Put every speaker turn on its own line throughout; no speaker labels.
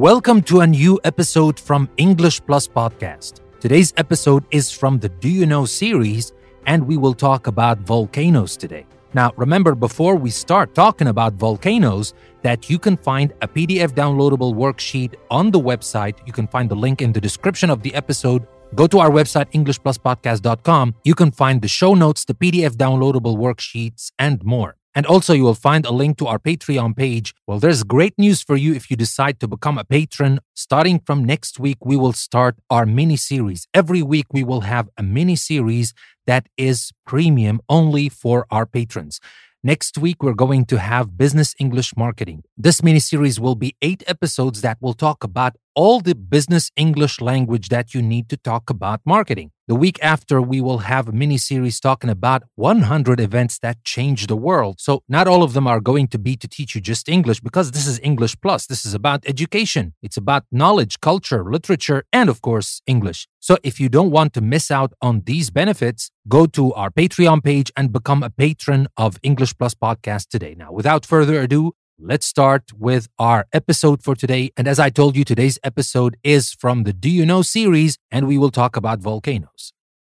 Welcome to a new episode from English Plus Podcast. Today's episode is from the Do You Know series, and we will talk about volcanoes today. Now, remember before we start talking about volcanoes, that you can find a PDF downloadable worksheet on the website. You can find the link in the description of the episode. Go to our website, EnglishPlusPodcast.com. You can find the show notes, the PDF downloadable worksheets, and more. And also, you will find a link to our Patreon page. Well, there's great news for you if you decide to become a patron. Starting from next week, we will start our mini series. Every week, we will have a mini series that is premium only for our patrons. Next week, we're going to have business English marketing. This mini series will be eight episodes that will talk about all the business English language that you need to talk about marketing. The week after, we will have a mini series talking about 100 events that change the world. So, not all of them are going to be to teach you just English because this is English Plus. This is about education, it's about knowledge, culture, literature, and of course, English. So, if you don't want to miss out on these benefits, go to our Patreon page and become a patron of English Plus Podcast today. Now, without further ado, Let's start with our episode for today. And as I told you, today's episode is from the Do You Know series, and we will talk about volcanoes.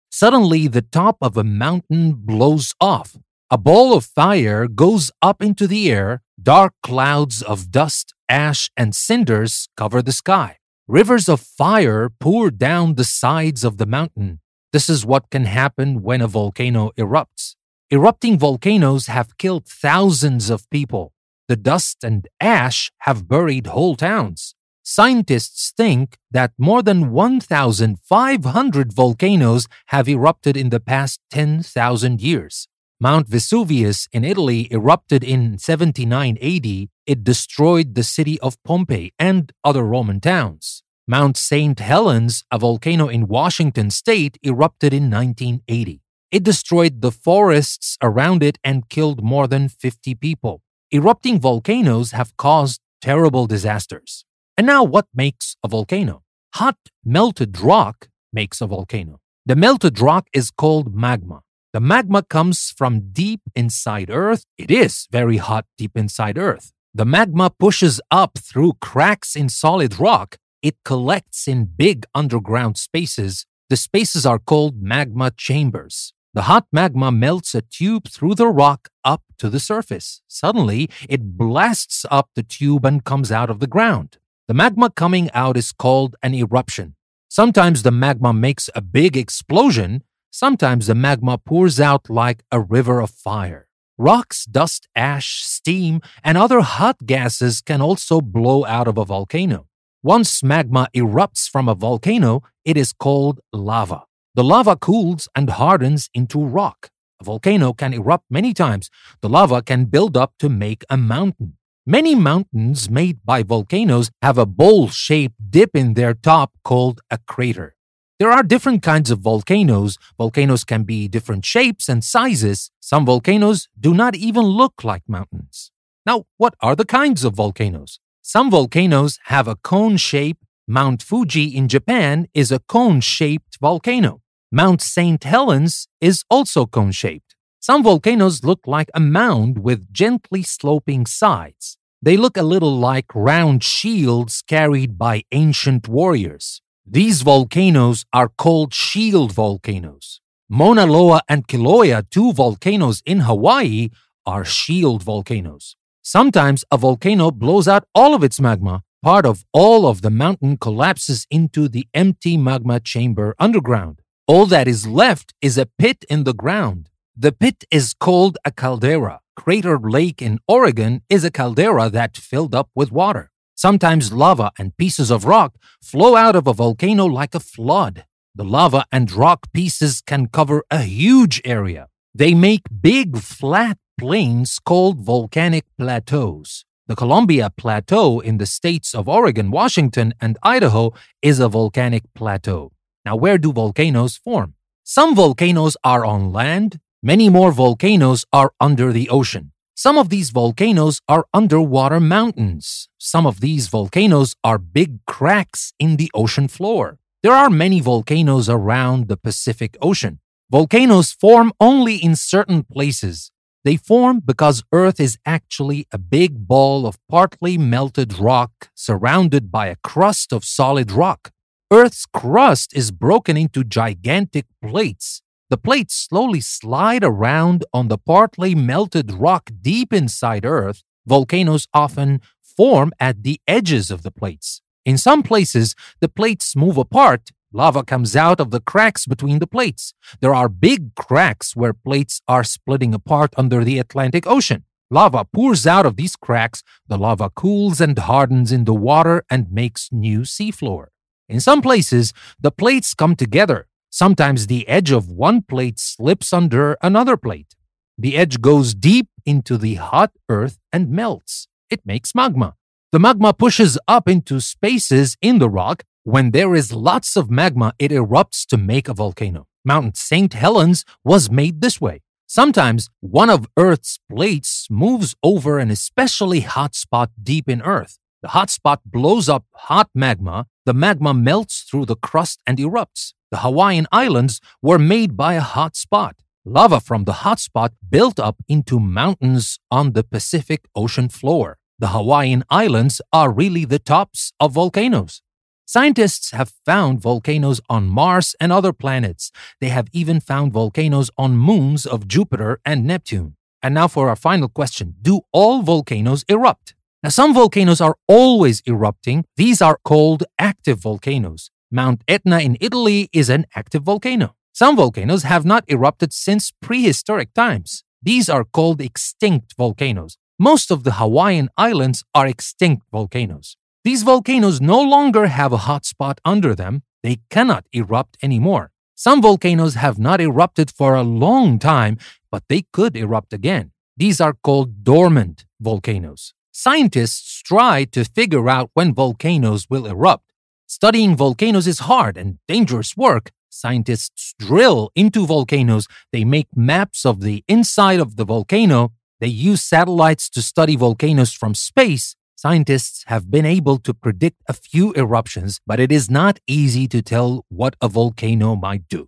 Suddenly, the top of a mountain blows off. A ball of fire goes up into the air. Dark clouds of dust, ash, and cinders cover the sky. Rivers of fire pour down the sides of the mountain. This is what can happen when a volcano erupts. Erupting volcanoes have killed thousands of people the dust and ash have buried whole towns. Scientists think that more than 1,500 volcanoes have erupted in the past 10,000 years. Mount Vesuvius in Italy erupted in 79 AD. It destroyed the city of Pompeii and other Roman towns. Mount St. Helens, a volcano in Washington state, erupted in 1980. It destroyed the forests around it and killed more than 50 people erupting volcanoes have caused terrible disasters. And now, what makes a volcano? Hot, melted rock makes a volcano. The melted rock is called magma. The magma comes from deep inside Earth. It is very hot deep inside Earth. The magma pushes up through cracks in solid rock. It collects in big underground spaces. The spaces are called magma chambers. The hot magma melts a tube through the rock up to the surface. Suddenly, it blasts up the tube and comes out of the ground. The magma coming out is called an eruption. Sometimes the magma makes a big explosion. Sometimes the magma pours out like a river of fire. Rocks, dust, ash, steam, and other hot gases can also blow out of a volcano. Once magma erupts from a volcano, it is called lava. The lava cools and hardens into rock. A volcano can erupt many times. The lava can build up to make a mountain. Many mountains made by volcanoes have a bowl shaped dip in their top called a crater. There are different kinds of volcanoes. Volcanoes can be different shapes and sizes. Some volcanoes do not even look like mountains. Now, what are the kinds of volcanoes? Some volcanoes have a cone shape. Mount Fuji in Japan is a cone shaped volcano. Mount St. Helens is also cone shaped. Some volcanoes look like a mound with gently sloping sides. They look a little like round shields carried by ancient warriors. These volcanoes are called shield volcanoes. Mauna Loa and Kilauea, two volcanoes in Hawaii, are shield volcanoes. Sometimes a volcano blows out all of its magma. Part of all of the mountain collapses into the empty magma chamber underground. All that is left is a pit in the ground. The pit is called a caldera. Crater Lake in Oregon is a caldera that filled up with water. Sometimes lava and pieces of rock flow out of a volcano like a flood. The lava and rock pieces can cover a huge area. They make big flat plains called volcanic plateaus. The Columbia Plateau in the states of Oregon, Washington, and Idaho is a volcanic plateau. Now, where do volcanoes form? Some volcanoes are on land, many more volcanoes are under the ocean. Some of these volcanoes are underwater mountains. Some of these volcanoes are big cracks in the ocean floor. There are many volcanoes around the Pacific Ocean. Volcanoes form only in certain places. They form because Earth is actually a big ball of partly melted rock surrounded by a crust of solid rock. Earth's crust is broken into gigantic plates. The plates slowly slide around on the partly melted rock deep inside Earth. Volcanoes often form at the edges of the plates. In some places, the plates move apart Lava comes out of the cracks between the plates. There are big cracks where plates are splitting apart under the Atlantic Ocean. Lava pours out of these cracks, the lava cools and hardens in the water and makes new seafloor. In some places, the plates come together. Sometimes the edge of one plate slips under another plate. The edge goes deep into the hot earth and melts. It makes magma. The magma pushes up into spaces in the rock when there is lots of magma, it erupts to make a volcano. Mount St. Helens was made this way. Sometimes one of Earth's plates moves over an especially hot spot deep in Earth. The hot spot blows up hot magma. The magma melts through the crust and erupts. The Hawaiian Islands were made by a hot spot. Lava from the hot spot built up into mountains on the Pacific Ocean floor. The Hawaiian Islands are really the tops of volcanoes. Scientists have found volcanoes on Mars and other planets. They have even found volcanoes on moons of Jupiter and Neptune. And now for our final question Do all volcanoes erupt? Now, some volcanoes are always erupting. These are called active volcanoes. Mount Etna in Italy is an active volcano. Some volcanoes have not erupted since prehistoric times. These are called extinct volcanoes. Most of the Hawaiian Islands are extinct volcanoes. These volcanoes no longer have a hot spot under them. They cannot erupt anymore. Some volcanoes have not erupted for a long time, but they could erupt again. These are called dormant volcanoes. Scientists try to figure out when volcanoes will erupt. Studying volcanoes is hard and dangerous work. Scientists drill into volcanoes. They make maps of the inside of the volcano. They use satellites to study volcanoes from space Scientists have been able to predict a few eruptions, but it is not easy to tell what a volcano might do.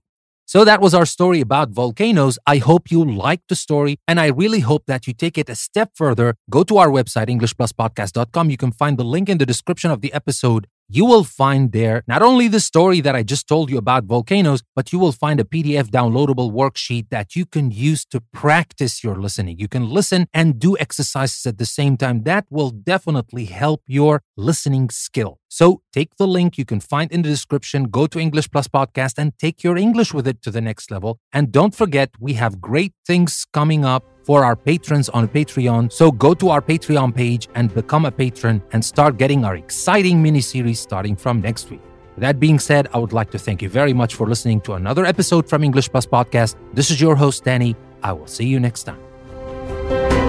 So that was our story about volcanoes. I hope you liked the story and I really hope that you take it a step further. Go to our website, EnglishPlusPodcast.com. You can find the link in the description of the episode you will find there not only the story that I just told you about volcanoes, but you will find a PDF downloadable worksheet that you can use to practice your listening. You can listen and do exercises at the same time. That will definitely help your listening skill. So take the link you can find in the description, go to English Plus Podcast and take your English with it to the next level. And don't forget, we have great things coming up for our patrons on Patreon. So go to our Patreon page and become a patron and start getting our exciting mini series starting from next week. That being said, I would like to thank you very much for listening to another episode from English Plus Podcast. This is your host, Danny. I will see you next time.